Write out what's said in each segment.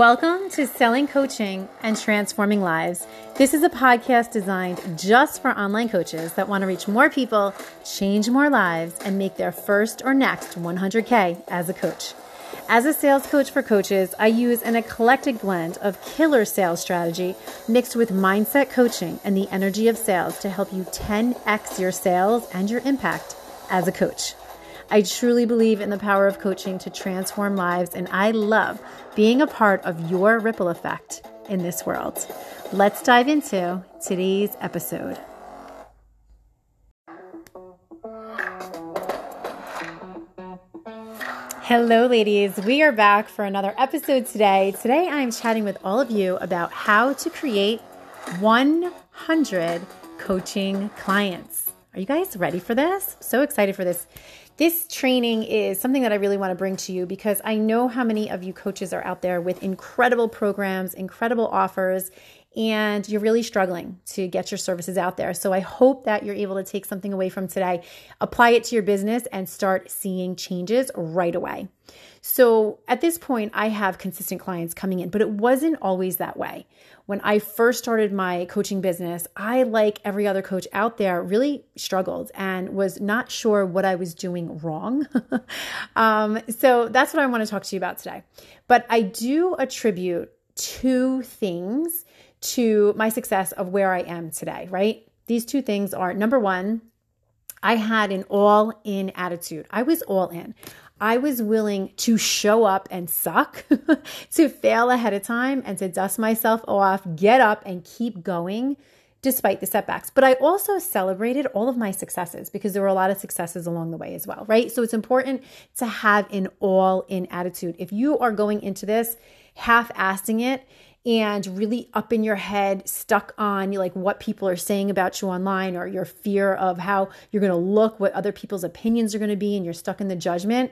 Welcome to Selling Coaching and Transforming Lives. This is a podcast designed just for online coaches that want to reach more people, change more lives, and make their first or next 100K as a coach. As a sales coach for coaches, I use an eclectic blend of killer sales strategy mixed with mindset coaching and the energy of sales to help you 10x your sales and your impact as a coach. I truly believe in the power of coaching to transform lives, and I love being a part of your ripple effect in this world. Let's dive into today's episode. Hello, ladies. We are back for another episode today. Today, I'm chatting with all of you about how to create 100 coaching clients. Are you guys ready for this? So excited for this. This training is something that I really want to bring to you because I know how many of you coaches are out there with incredible programs, incredible offers, and you're really struggling to get your services out there. So I hope that you're able to take something away from today, apply it to your business, and start seeing changes right away. So at this point, I have consistent clients coming in, but it wasn't always that way. When I first started my coaching business, I, like every other coach out there, really struggled and was not sure what I was doing wrong. um, so that's what I want to talk to you about today. But I do attribute two things to my success of where I am today, right? These two things are number one, I had an all in attitude. I was all in. I was willing to show up and suck, to fail ahead of time and to dust myself off, get up and keep going despite the setbacks. But I also celebrated all of my successes because there were a lot of successes along the way as well, right? So it's important to have an all in attitude. If you are going into this half assing it, and really up in your head, stuck on like what people are saying about you online or your fear of how you're going to look, what other people's opinions are going to be, and you're stuck in the judgment,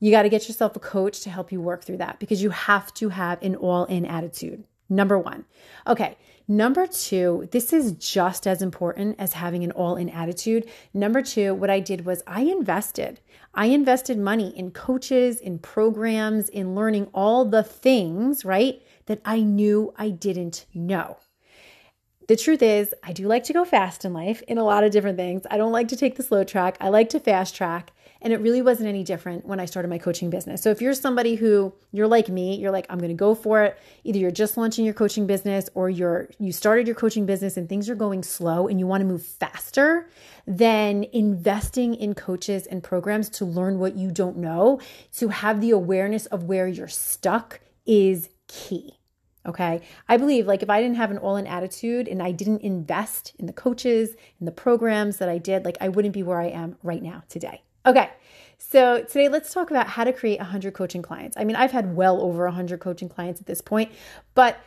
you got to get yourself a coach to help you work through that because you have to have an all in attitude. Number one. Okay. Number two, this is just as important as having an all in attitude. Number two, what I did was I invested. I invested money in coaches, in programs, in learning all the things, right? that I knew I didn't know. The truth is, I do like to go fast in life in a lot of different things. I don't like to take the slow track, I like to fast track. And it really wasn't any different when I started my coaching business. So if you're somebody who you're like me, you're like I'm going to go for it. Either you're just launching your coaching business or you're you started your coaching business and things are going slow and you want to move faster, then investing in coaches and programs to learn what you don't know, to have the awareness of where you're stuck is key. Okay. I believe like if I didn't have an all in attitude and I didn't invest in the coaches and the programs that I did, like I wouldn't be where I am right now today. Okay. So today let's talk about how to create 100 coaching clients. I mean, I've had well over 100 coaching clients at this point, but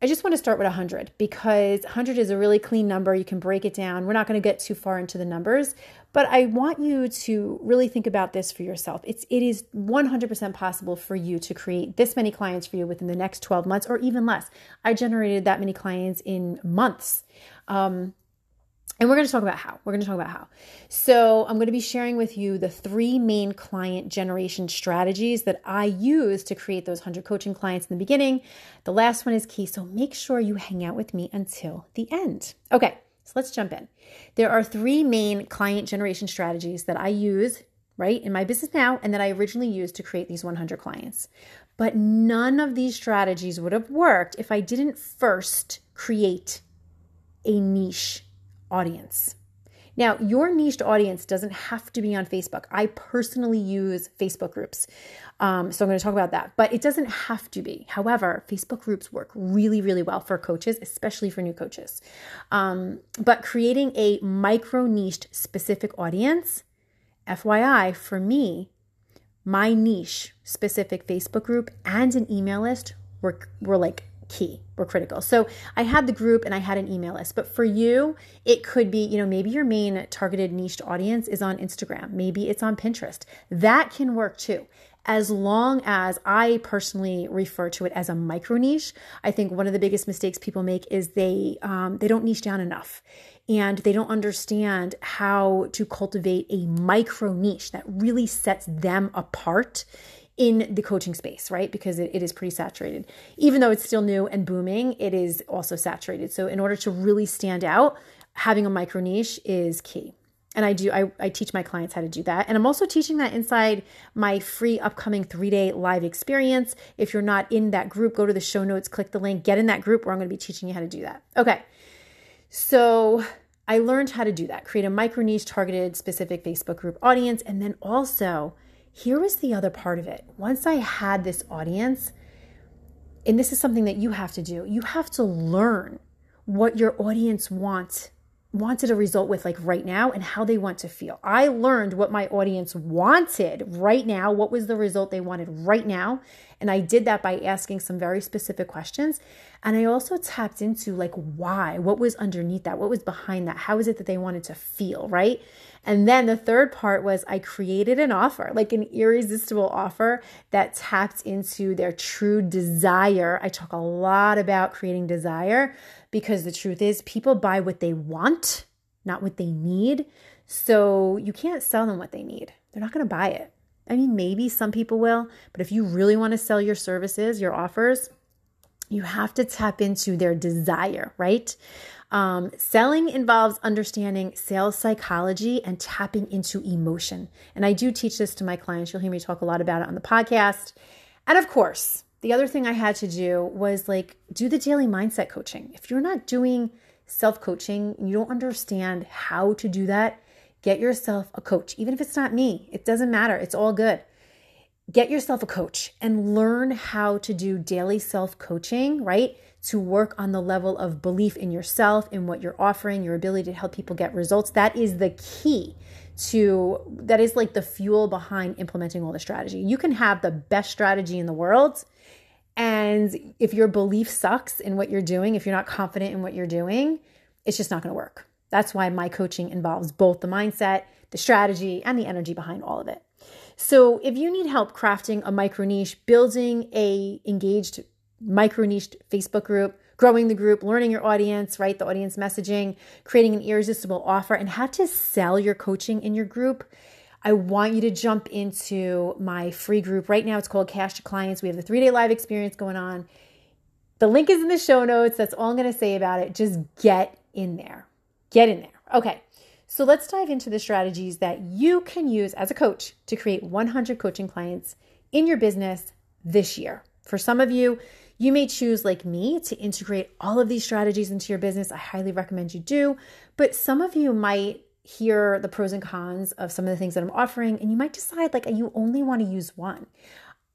I just want to start with 100 because 100 is a really clean number. You can break it down. We're not going to get too far into the numbers, but I want you to really think about this for yourself. It's it is 100% possible for you to create this many clients for you within the next 12 months or even less. I generated that many clients in months. Um, and we're going to talk about how. We're going to talk about how. So, I'm going to be sharing with you the three main client generation strategies that I use to create those 100 coaching clients in the beginning. The last one is key. So, make sure you hang out with me until the end. Okay, so let's jump in. There are three main client generation strategies that I use, right, in my business now and that I originally used to create these 100 clients. But none of these strategies would have worked if I didn't first create a niche audience. Now, your niched audience doesn't have to be on Facebook. I personally use Facebook groups. Um, so I'm going to talk about that, but it doesn't have to be. However, Facebook groups work really, really well for coaches, especially for new coaches. Um, but creating a micro niched specific audience, FYI, for me, my niche specific Facebook group and an email list were, were like key were critical. So I had the group and I had an email list. But for you, it could be, you know, maybe your main targeted niche audience is on Instagram. Maybe it's on Pinterest. That can work too. As long as I personally refer to it as a micro niche, I think one of the biggest mistakes people make is they um, they don't niche down enough, and they don't understand how to cultivate a micro niche that really sets them apart in the coaching space, right? Because it, it is pretty saturated. Even though it's still new and booming, it is also saturated. So, in order to really stand out, having a micro niche is key. And I do, I, I teach my clients how to do that. And I'm also teaching that inside my free upcoming three day live experience. If you're not in that group, go to the show notes, click the link, get in that group where I'm going to be teaching you how to do that. Okay. So I learned how to do that create a micro niche targeted specific Facebook group audience. And then also, here was the other part of it. Once I had this audience, and this is something that you have to do, you have to learn what your audience wants wanted a result with like right now and how they want to feel. I learned what my audience wanted right now, what was the result they wanted right now, and I did that by asking some very specific questions. And I also tapped into like why, what was underneath that, what was behind that, how is it that they wanted to feel, right? And then the third part was I created an offer, like an irresistible offer that tapped into their true desire. I talk a lot about creating desire because the truth is, people buy what they want, not what they need. So you can't sell them what they need. They're not going to buy it. I mean, maybe some people will, but if you really want to sell your services, your offers, you have to tap into their desire, right? Um, selling involves understanding sales psychology and tapping into emotion. And I do teach this to my clients. You'll hear me talk a lot about it on the podcast. And of course, the other thing I had to do was like do the daily mindset coaching. If you're not doing self coaching, you don't understand how to do that, get yourself a coach. Even if it's not me, it doesn't matter. It's all good. Get yourself a coach and learn how to do daily self coaching, right? To work on the level of belief in yourself, in what you're offering, your ability to help people get results. That is the key to, that is like the fuel behind implementing all the strategy. You can have the best strategy in the world and if your belief sucks in what you're doing, if you're not confident in what you're doing, it's just not going to work. That's why my coaching involves both the mindset, the strategy, and the energy behind all of it. So if you need help crafting a micro niche, building a engaged micro niche Facebook group, growing the group, learning your audience, right? The audience messaging, creating an irresistible offer, and how to sell your coaching in your group, I want you to jump into my free group. Right now, it's called Cash to Clients. We have the three day live experience going on. The link is in the show notes. That's all I'm going to say about it. Just get in there. Get in there. Okay. So let's dive into the strategies that you can use as a coach to create 100 coaching clients in your business this year. For some of you, you may choose, like me, to integrate all of these strategies into your business. I highly recommend you do. But some of you might hear the pros and cons of some of the things that I'm offering, and you might decide like you only want to use one.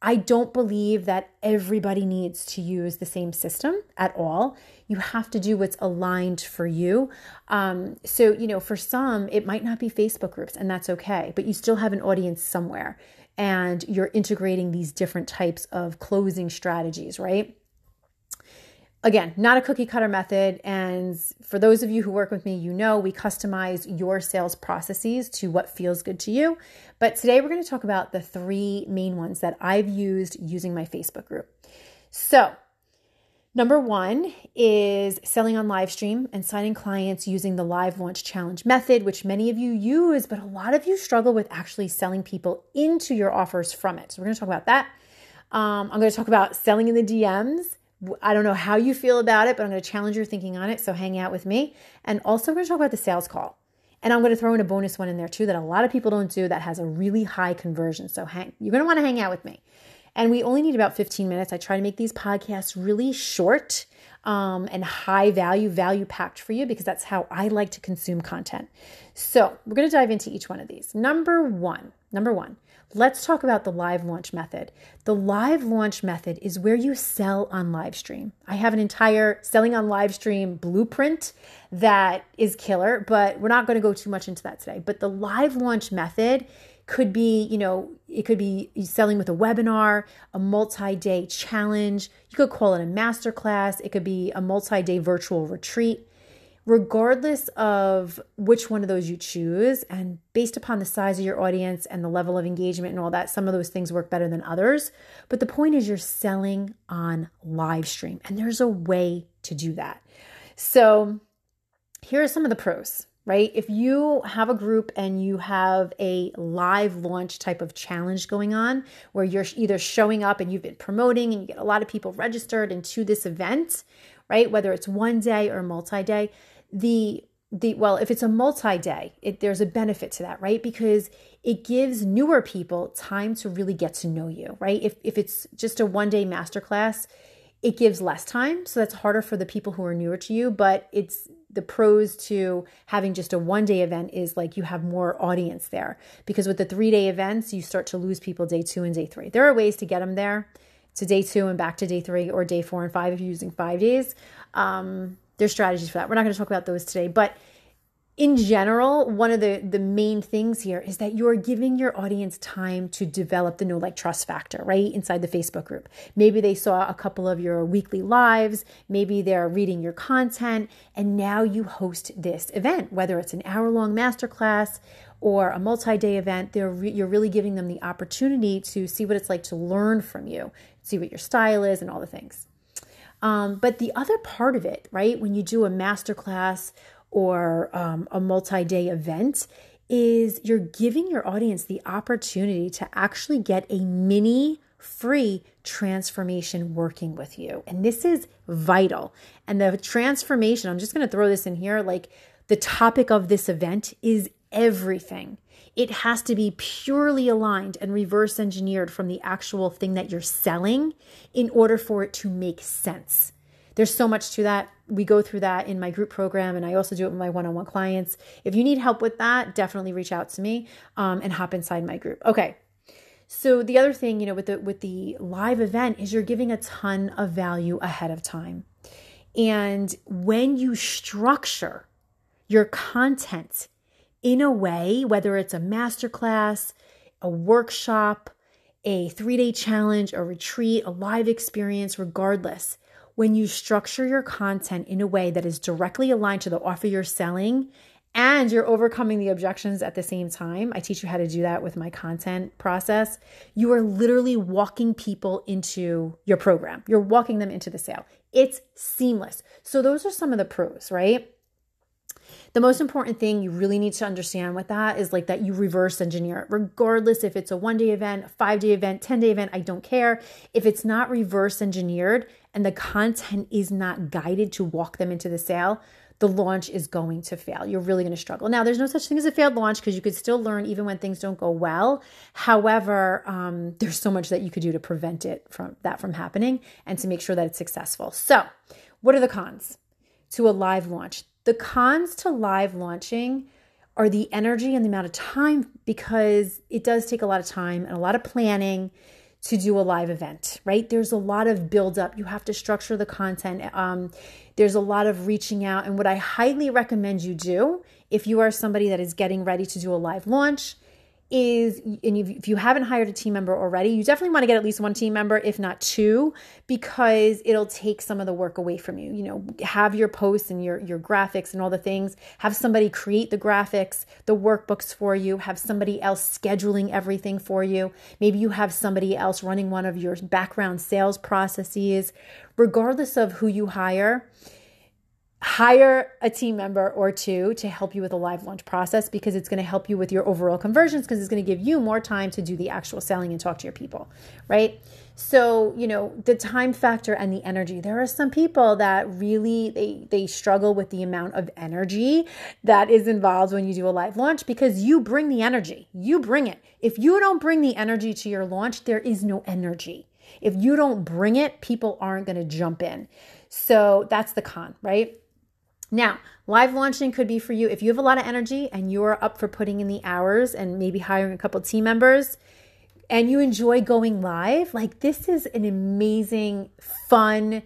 I don't believe that everybody needs to use the same system at all. You have to do what's aligned for you. Um, so, you know, for some, it might not be Facebook groups, and that's okay, but you still have an audience somewhere and you're integrating these different types of closing strategies, right? Again, not a cookie cutter method. And for those of you who work with me, you know we customize your sales processes to what feels good to you. But today we're going to talk about the three main ones that I've used using my Facebook group. So, Number one is selling on live stream and signing clients using the live launch challenge method, which many of you use, but a lot of you struggle with actually selling people into your offers from it. So, we're going to talk about that. Um, I'm going to talk about selling in the DMs I don't know how you feel about it, but I'm going to challenge your thinking on it. So hang out with me. And also, we're going to talk about the sales call. And I'm going to throw in a bonus one in there too that a lot of people don't do that has a really high conversion. So hang, you're going to want to hang out with me. And we only need about 15 minutes. I try to make these podcasts really short um, and high value, value packed for you because that's how I like to consume content. So we're going to dive into each one of these. Number one, number one, Let's talk about the live launch method. The live launch method is where you sell on live stream. I have an entire selling on live stream blueprint that is killer, but we're not going to go too much into that today. But the live launch method could be, you know, it could be selling with a webinar, a multi-day challenge. You could call it a masterclass. It could be a multi-day virtual retreat regardless of which one of those you choose, and based upon the size of your audience and the level of engagement and all that, some of those things work better than others. But the point is, you're selling on live stream, and there's a way to do that. So, here are some of the pros. right? If you have a group and you have a live launch type of challenge going on where you're either showing up and you've been promoting and you get a lot of people registered into this event, right? Whether it's one day or multi-day, the the well, if it's a multi-day, it, there's a benefit to that, right? Because it gives newer people time to really get to know you, right? If if it's just a one-day masterclass, it gives less time, so that's harder for the people who are newer to you, but it's the pros to having just a one day event is like you have more audience there because with the three day events you start to lose people day two and day three there are ways to get them there to day two and back to day three or day four and five if you're using five days um, there's strategies for that we're not going to talk about those today but in general, one of the, the main things here is that you're giving your audience time to develop the know like trust factor, right? Inside the Facebook group. Maybe they saw a couple of your weekly lives, maybe they're reading your content, and now you host this event, whether it's an hour long masterclass or a multi day event. Re- you're really giving them the opportunity to see what it's like to learn from you, see what your style is, and all the things. Um, but the other part of it, right, when you do a masterclass or um, a multi day event is you're giving your audience the opportunity to actually get a mini free transformation working with you. And this is vital. And the transformation, I'm just going to throw this in here like the topic of this event is everything. It has to be purely aligned and reverse engineered from the actual thing that you're selling in order for it to make sense. There's so much to that. We go through that in my group program, and I also do it with my one on one clients. If you need help with that, definitely reach out to me um, and hop inside my group. Okay. So the other thing, you know, with the with the live event is you're giving a ton of value ahead of time. And when you structure your content in a way, whether it's a masterclass, a workshop, a three day challenge, a retreat, a live experience, regardless, when you structure your content in a way that is directly aligned to the offer you're selling and you're overcoming the objections at the same time. I teach you how to do that with my content process. You are literally walking people into your program, you're walking them into the sale. It's seamless. So, those are some of the pros, right? The most important thing you really need to understand with that is like that you reverse engineer it, regardless if it's a one day event, five day event, 10 day event, I don't care. If it's not reverse engineered and the content is not guided to walk them into the sale, the launch is going to fail. You're really going to struggle. Now, there's no such thing as a failed launch because you could still learn even when things don't go well. However, um, there's so much that you could do to prevent it from that from happening and to make sure that it's successful. So, what are the cons to a live launch? The cons to live launching are the energy and the amount of time because it does take a lot of time and a lot of planning to do a live event, right? There's a lot of build up. You have to structure the content. Um, there's a lot of reaching out. And what I highly recommend you do if you are somebody that is getting ready to do a live launch is, and if you haven't hired a team member already, you definitely want to get at least one team member, if not two, because it'll take some of the work away from you. You know, have your posts and your, your graphics and all the things, have somebody create the graphics, the workbooks for you, have somebody else scheduling everything for you. Maybe you have somebody else running one of your background sales processes. Regardless of who you hire, hire a team member or two to help you with the live launch process because it's going to help you with your overall conversions because it's going to give you more time to do the actual selling and talk to your people, right? So, you know, the time factor and the energy. There are some people that really they they struggle with the amount of energy that is involved when you do a live launch because you bring the energy. You bring it. If you don't bring the energy to your launch, there is no energy. If you don't bring it, people aren't going to jump in. So, that's the con, right? Now, live launching could be for you if you have a lot of energy and you're up for putting in the hours and maybe hiring a couple team members and you enjoy going live. Like, this is an amazing, fun,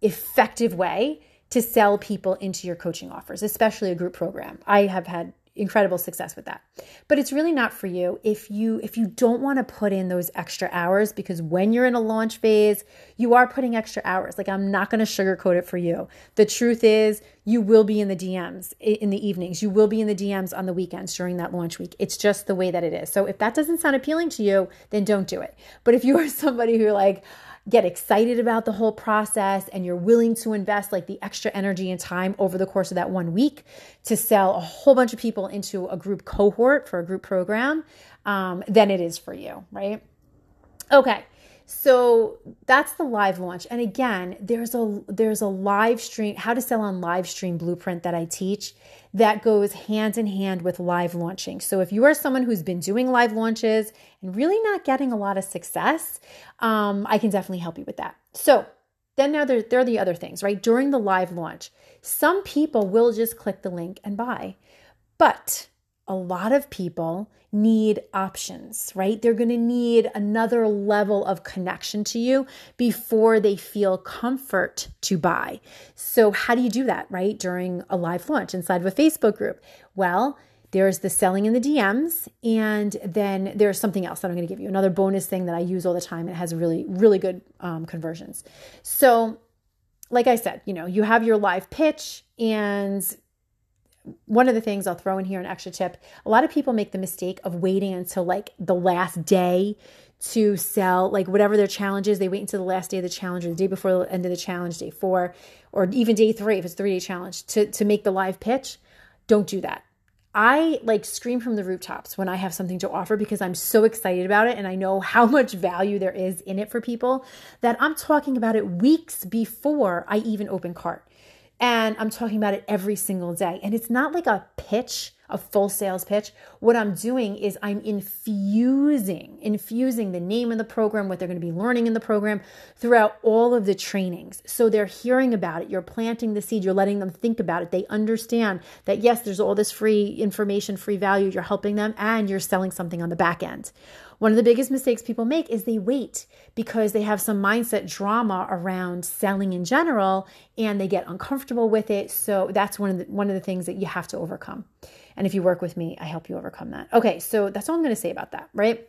effective way to sell people into your coaching offers, especially a group program. I have had incredible success with that. But it's really not for you if you if you don't want to put in those extra hours because when you're in a launch phase, you are putting extra hours. Like I'm not going to sugarcoat it for you. The truth is, you will be in the DMs in the evenings. You will be in the DMs on the weekends during that launch week. It's just the way that it is. So if that doesn't sound appealing to you, then don't do it. But if you are somebody who like get excited about the whole process and you're willing to invest like the extra energy and time over the course of that one week to sell a whole bunch of people into a group cohort for a group program, um, then it is for you, right? Okay. So that's the live launch. And again, there's a there's a live stream how to sell on live stream blueprint that I teach that goes hand in hand with live launching. So if you are someone who's been doing live launches and really not getting a lot of success, um, I can definitely help you with that. So then now there, there are the other things, right? During the live launch, some people will just click the link and buy. But a lot of people need options, right? They're going to need another level of connection to you before they feel comfort to buy. So, how do you do that, right? During a live launch inside of a Facebook group? Well, there's the selling in the DMs, and then there's something else that I'm going to give you another bonus thing that I use all the time. It has really, really good um, conversions. So, like I said, you know, you have your live pitch, and one of the things I'll throw in here an extra tip a lot of people make the mistake of waiting until like the last day to sell like whatever their challenge is they wait until the last day of the challenge or the day before the end of the challenge day four or even day three if it's three day challenge to, to make the live pitch don't do that I like scream from the rooftops when I have something to offer because I'm so excited about it and I know how much value there is in it for people that I'm talking about it weeks before I even open cart. And I'm talking about it every single day. And it's not like a pitch, a full sales pitch. What I'm doing is I'm infusing, infusing the name of the program, what they're going to be learning in the program throughout all of the trainings. So they're hearing about it. You're planting the seed. You're letting them think about it. They understand that, yes, there's all this free information, free value. You're helping them and you're selling something on the back end. One of the biggest mistakes people make is they wait because they have some mindset drama around selling in general and they get uncomfortable with it. So that's one of the one of the things that you have to overcome. And if you work with me, I help you overcome that. Okay, so that's all I'm going to say about that, right?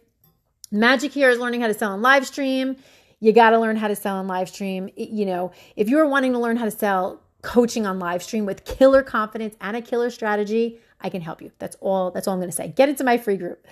Magic here is learning how to sell on live stream. You got to learn how to sell on live stream. You know, if you're wanting to learn how to sell coaching on live stream with killer confidence and a killer strategy, I can help you. That's all that's all I'm going to say. Get into my free group.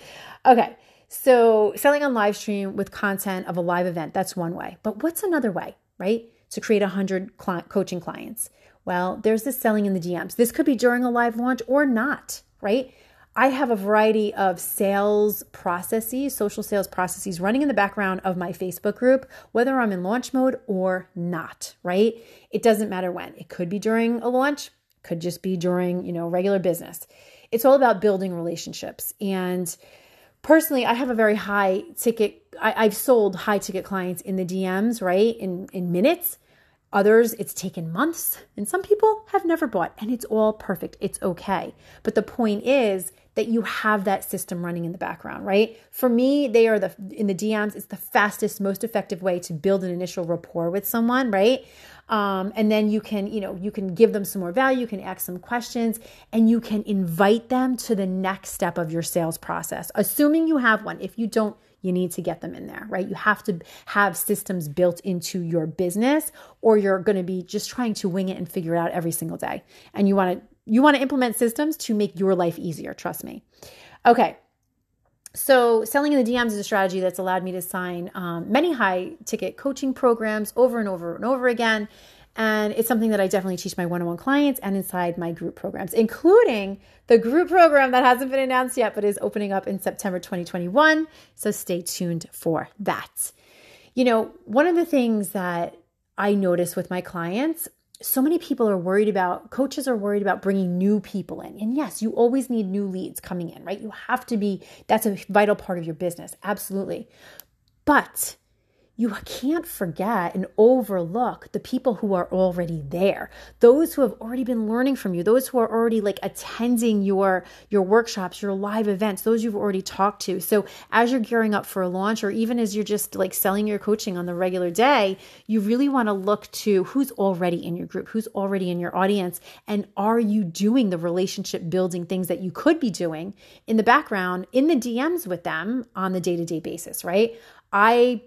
Okay. So, selling on live stream with content of a live event, that's one way. But what's another way, right? To create 100 coaching clients. Well, there's the selling in the DMs. This could be during a live launch or not, right? I have a variety of sales processes, social sales processes running in the background of my Facebook group, whether I'm in launch mode or not, right? It doesn't matter when. It could be during a launch, could just be during, you know, regular business. It's all about building relationships and personally, I have a very high ticket. I, have sold high ticket clients in the DMs, right? In in minutes. Others, it's taken months, and some people have never bought, and it's all perfect. It's okay. But the point is that you have that system running in the background, right? For me, they are the in the DMs, it's the fastest, most effective way to build an initial rapport with someone, right? Um, and then you can, you know, you can give them some more value, you can ask some questions, and you can invite them to the next step of your sales process, assuming you have one. If you don't, you need to get them in there, right? You have to have systems built into your business, or you're going to be just trying to wing it and figure it out every single day. And you want to you want to implement systems to make your life easier. Trust me. Okay. So, selling in the DMs is a strategy that's allowed me to sign um, many high ticket coaching programs over and over and over again. And it's something that I definitely teach my one on one clients and inside my group programs, including the group program that hasn't been announced yet, but is opening up in September 2021. So, stay tuned for that. You know, one of the things that I notice with my clients so many people are worried about coaches are worried about bringing new people in. And yes you always need new leads coming in right? You have to be that's a vital part of your business. Absolutely. But you can't forget and overlook the people who are already there those who have already been learning from you those who are already like attending your your workshops your live events those you've already talked to. So as you're gearing up for a launch or even as you're just like selling your coaching on the regular day you really want to look to who's already in your group who's already in your audience and are you doing the relationship building things that you could be doing in the background in the DMs with them on the day-to-day basis right? I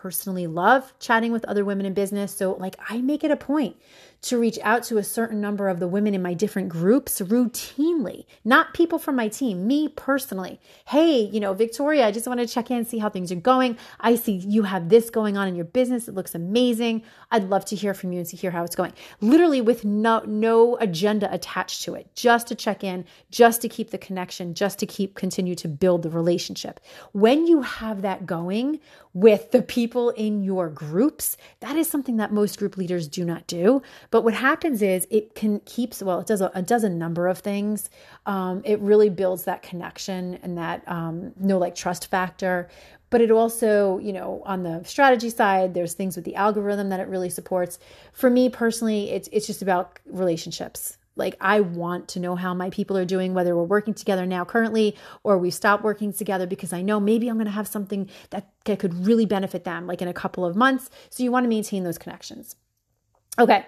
personally love chatting with other women in business. So, like, I make it a point to reach out to a certain number of the women in my different groups routinely, not people from my team, me personally. Hey, you know, Victoria, I just want to check in, see how things are going. I see you have this going on in your business. It looks amazing. I'd love to hear from you and to hear how it's going. Literally with no no agenda attached to it, just to check in, just to keep the connection, just to keep continue to build the relationship. When you have that going with the people in your groups, that is something that most group leaders do not do. But what happens is it can keeps well, it does a, it does a number of things. Um, it really builds that connection and that um, know like trust factor. But it also, you know, on the strategy side, there's things with the algorithm that it really supports. For me personally, it's it's just about relationships. Like, I want to know how my people are doing, whether we're working together now currently or we stopped working together because I know maybe I'm going to have something that, that could really benefit them, like in a couple of months. So, you want to maintain those connections. Okay.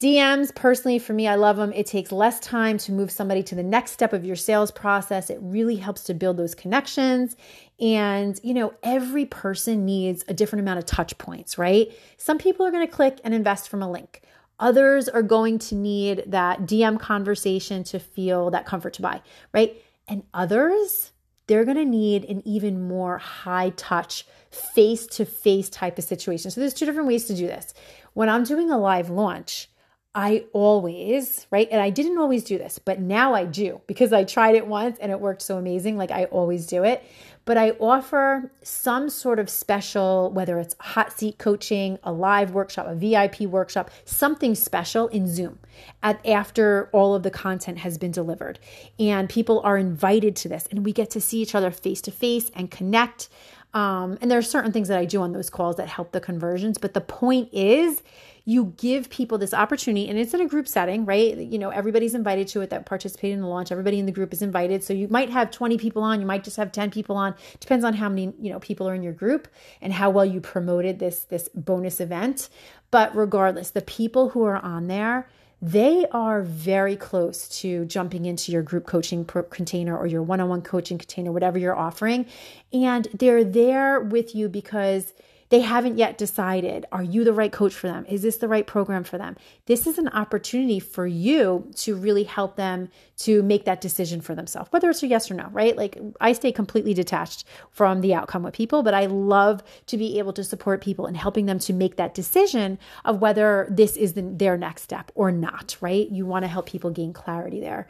DMs, personally, for me, I love them. It takes less time to move somebody to the next step of your sales process. It really helps to build those connections. And, you know, every person needs a different amount of touch points, right? Some people are going to click and invest from a link. Others are going to need that DM conversation to feel that comfort to buy, right? And others, they're going to need an even more high touch, face to face type of situation. So there's two different ways to do this. When I'm doing a live launch, I always, right? And I didn't always do this, but now I do because I tried it once and it worked so amazing. Like I always do it. But I offer some sort of special, whether it's hot seat coaching, a live workshop, a VIP workshop, something special in Zoom at, after all of the content has been delivered. And people are invited to this and we get to see each other face to face and connect. Um, and there are certain things that I do on those calls that help the conversions. But the point is, you give people this opportunity and it's in a group setting right? You know everybody's invited to it that participate in the launch. Everybody in the group is invited. So you might have 20 people on you might just have 10 people on. Depends on how many you know people are in your group and how well you promoted this this bonus event. But regardless the people who are on there they are very close to jumping into your group coaching container or your one on one coaching container, whatever you're offering. And they're there with you because they haven't yet decided are you the right coach for them? Is this the right program for them? This is an opportunity for you to really help them to make that decision for themselves, whether it's a yes or no, right? Like I stay completely detached from the outcome with people, but I love to be able to support people and helping them to make that decision of whether this is the, their next step or not, right? You want to help people gain clarity there.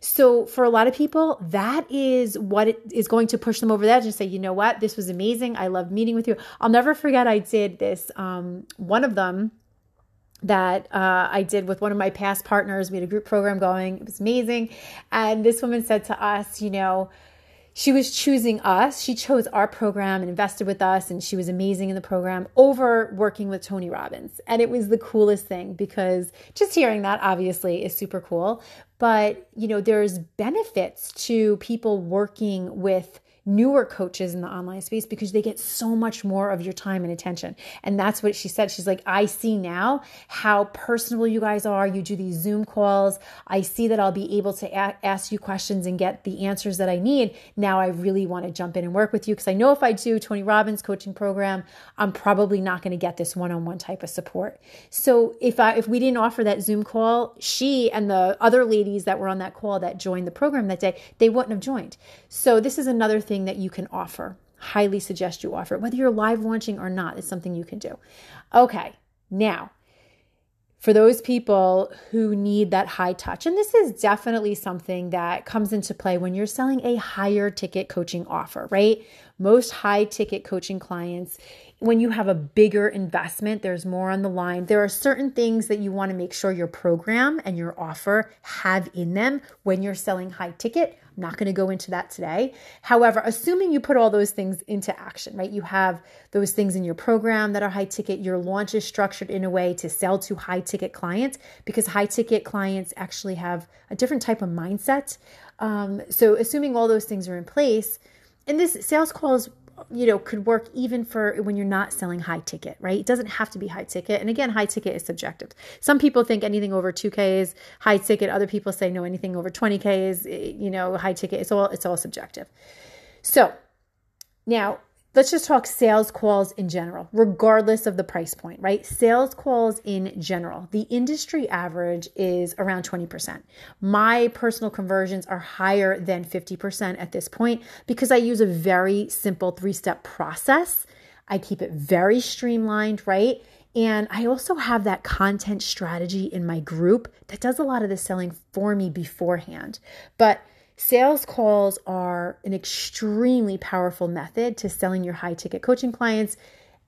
So for a lot of people, that is what it is going to push them over the edge and say, you know what, this was amazing. I love meeting with you. I'll never forget I did this. Um, one of them that uh, I did with one of my past partners. We had a group program going. It was amazing. And this woman said to us, you know, she was choosing us. She chose our program and invested with us, and she was amazing in the program over working with Tony Robbins. And it was the coolest thing because just hearing that obviously is super cool. But, you know, there's benefits to people working with newer coaches in the online space because they get so much more of your time and attention. And that's what she said. She's like, I see now how personable you guys are. You do these Zoom calls. I see that I'll be able to a- ask you questions and get the answers that I need. Now I really want to jump in and work with you because I know if I do Tony Robbins coaching program, I'm probably not going to get this one-on-one type of support. So if I if we didn't offer that Zoom call, she and the other ladies that were on that call that joined the program that day, they wouldn't have joined. So this is another thing that you can offer. Highly suggest you offer it. Whether you're live launching or not, it's something you can do. Okay, now for those people who need that high touch. And this is definitely something that comes into play when you're selling a higher ticket coaching offer, right? Most high ticket coaching clients, when you have a bigger investment, there's more on the line. There are certain things that you want to make sure your program and your offer have in them when you're selling high ticket. I'm not going to go into that today. However, assuming you put all those things into action, right? You have those things in your program that are high ticket. Your launch is structured in a way to sell to high ticket clients because high ticket clients actually have a different type of mindset. Um, so, assuming all those things are in place, and this sales calls you know could work even for when you're not selling high ticket right? It doesn't have to be high ticket. And again high ticket is subjective. Some people think anything over 2k is high ticket. Other people say no anything over 20k is eh, you know high ticket. It's all it's all subjective. So now let's just talk sales calls in general, regardless of the price point, right? Sales calls in general. The industry average is around 20%. My personal conversions are higher than 50% at this point because I use a very simple three step process. I keep it very streamlined, right? And I also have that content strategy in my group that does a lot of the selling for me beforehand. But Sales calls are an extremely powerful method to selling your high ticket coaching clients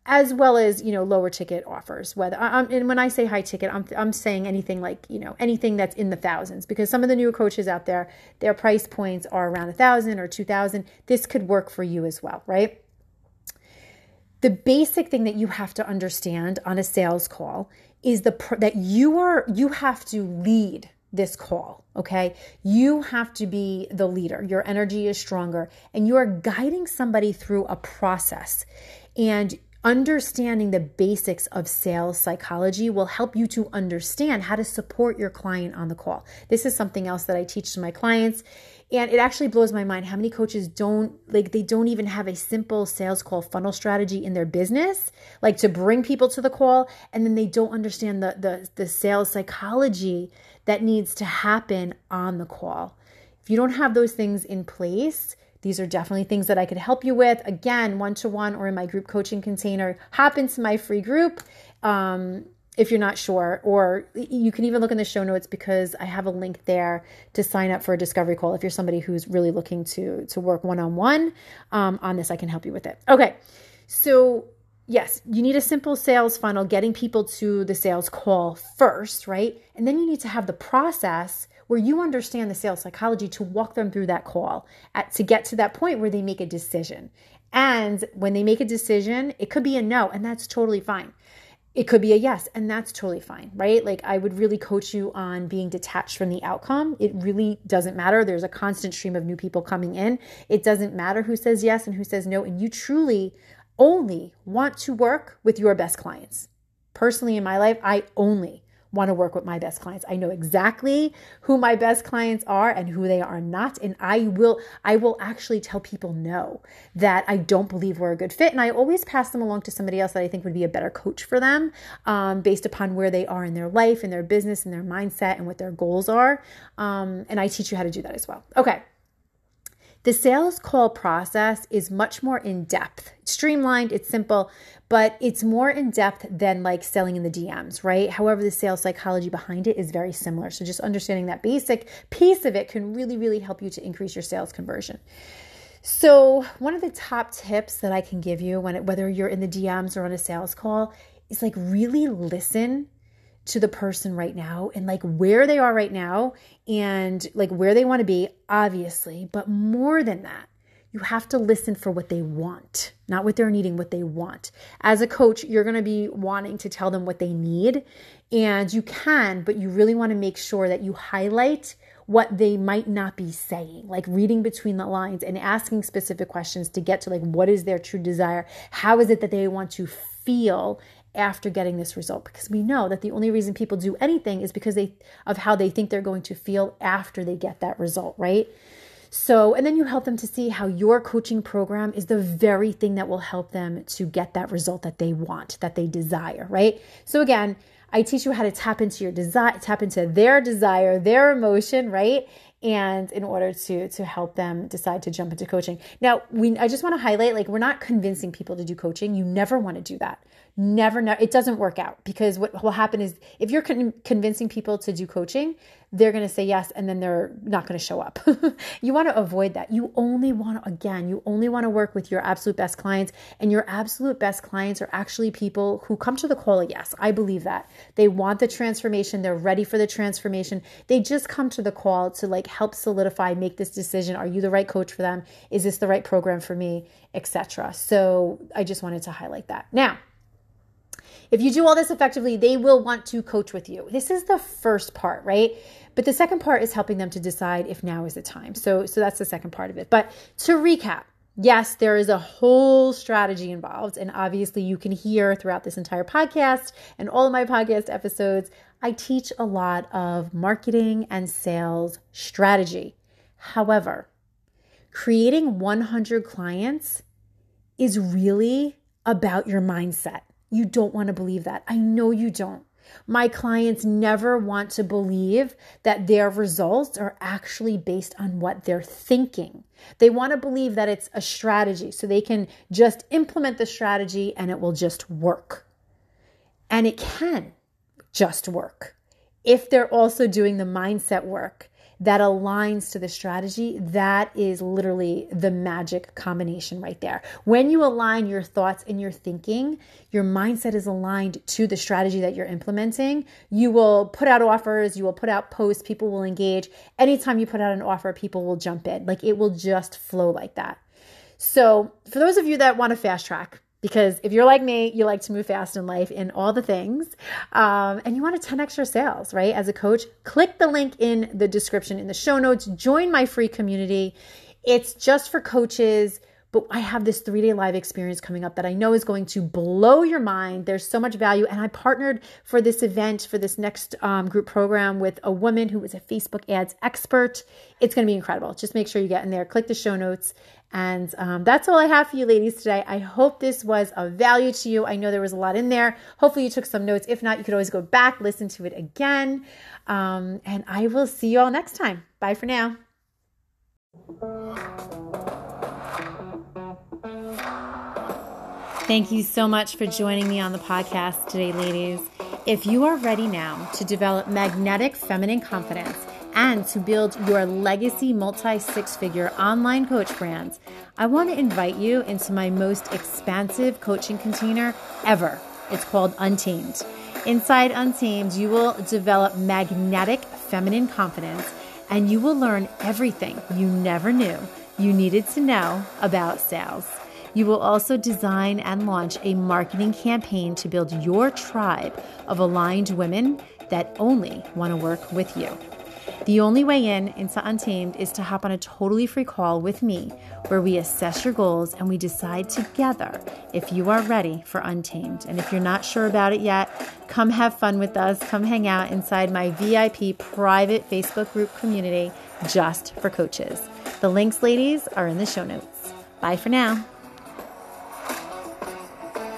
as well as you know lower ticket offers. Whether I'm, and when i say high ticket I'm, I'm saying anything like you know anything that's in the thousands because some of the newer coaches out there their price points are around a thousand or two thousand. This could work for you as well right? The basic thing that you have to understand on a sales call is the that you are you have to lead this call, okay? You have to be the leader. Your energy is stronger and you are guiding somebody through a process. And understanding the basics of sales psychology will help you to understand how to support your client on the call. This is something else that I teach to my clients. And it actually blows my mind how many coaches don't like they don't even have a simple sales call funnel strategy in their business, like to bring people to the call, and then they don't understand the the, the sales psychology that needs to happen on the call. If you don't have those things in place, these are definitely things that I could help you with. Again, one to one or in my group coaching container. Hop into my free group. Um, if you're not sure, or you can even look in the show notes because I have a link there to sign up for a discovery call. If you're somebody who's really looking to to work one on one on this, I can help you with it. Okay, so yes, you need a simple sales funnel, getting people to the sales call first, right? And then you need to have the process where you understand the sales psychology to walk them through that call at, to get to that point where they make a decision. And when they make a decision, it could be a no, and that's totally fine it could be a yes, and that's totally fine, right? Like, I would really coach you on being detached from the outcome. It really doesn't matter. There's a constant stream of new people coming in. It doesn't matter who says yes and who says no. And you truly only want to work with your best clients. Personally, in my life, I only want to work with my best clients. I know exactly who my best clients are and who they are not and I will I will actually tell people no that I don't believe we're a good fit and I always pass them along to somebody else that I think would be a better coach for them um, based upon where they are in their life and their business and their mindset and what their goals are um, and I teach you how to do that as well. Okay. The sales call process is much more in depth, streamlined, it's simple, but it's more in depth than like selling in the DMs, right? However, the sales psychology behind it is very similar. So just understanding that basic piece of it can really, really help you to increase your sales conversion. So, one of the top tips that I can give you when it, whether you're in the DMs or on a sales call is like really listen to the person right now and like where they are right now and like where they want to be, obviously. But more than that, you have to listen for what they want, not what they're needing, what they want. As a coach, you're going to be wanting to tell them what they need, and you can, but you really want to make sure that you highlight what they might not be saying, like reading between the lines and asking specific questions to get to like what is their true desire? How is it that they want to feel after getting this result because we know that the only reason people do anything is because they of how they think they're going to feel after they get that result, right? So, and then you help them to see how your coaching program is the very thing that will help them to get that result that they want, that they desire, right? So again, I teach you how to tap into your desire, tap into their desire, their emotion, right? and in order to to help them decide to jump into coaching. Now, we I just want to highlight like we're not convincing people to do coaching. You never want to do that never know it doesn't work out because what will happen is if you're con- convincing people to do coaching they're going to say yes and then they're not going to show up. You want to avoid that. You only want to again you only want to work with your absolute best clients and your absolute best clients are actually people who come to the call yes i believe that. They want the transformation they're ready for the transformation. They just come to the call to like help solidify make this decision are you the right coach for them? Is this the right program for me? Etc so i just wanted to highlight that. Now if you do all this effectively, they will want to coach with you. This is the first part, right? But the second part is helping them to decide if now is the time. So so that's the second part of it. But to recap, yes, there is a whole strategy involved and obviously you can hear throughout this entire podcast and all of my podcast episodes, I teach a lot of marketing and sales strategy. However, creating 100 clients is really about your mindset. You don't want to believe that. I know you don't. My clients never want to believe that their results are actually based on what they're thinking. They want to believe that it's a strategy so they can just implement the strategy and it will just work. And it can just work if they're also doing the mindset work that aligns to the strategy, that is literally the magic combination right there. When you align your thoughts and your thinking, your mindset is aligned to the strategy that you're implementing. You will put out offers, you will put out posts, people will engage. Anytime you put out an offer, people will jump in. Like it will just flow like that. So, for those of you that want to fast track, because if you're like me, you like to move fast in life in all the things, um, and you want to 10 extra sales, right? As a coach, click the link in the description in the show notes. Join my free community. It's just for coaches but I have this three day live experience coming up that I know is going to blow your mind. There's so much value. And I partnered for this event, for this next um, group program with a woman who is a Facebook ads expert. It's going to be incredible. Just make sure you get in there, click the show notes. And um, that's all I have for you ladies today. I hope this was of value to you. I know there was a lot in there. Hopefully, you took some notes. If not, you could always go back, listen to it again. Um, and I will see you all next time. Bye for now. Thank you so much for joining me on the podcast today, ladies. If you are ready now to develop magnetic feminine confidence and to build your legacy multi six figure online coach brands, I want to invite you into my most expansive coaching container ever. It's called Untamed. Inside Untamed, you will develop magnetic feminine confidence and you will learn everything you never knew you needed to know about sales. You will also design and launch a marketing campaign to build your tribe of aligned women that only want to work with you. The only way in into Untamed is to hop on a totally free call with me where we assess your goals and we decide together if you are ready for Untamed. And if you're not sure about it yet, come have fun with us. Come hang out inside my VIP private Facebook group community just for coaches. The links, ladies, are in the show notes. Bye for now.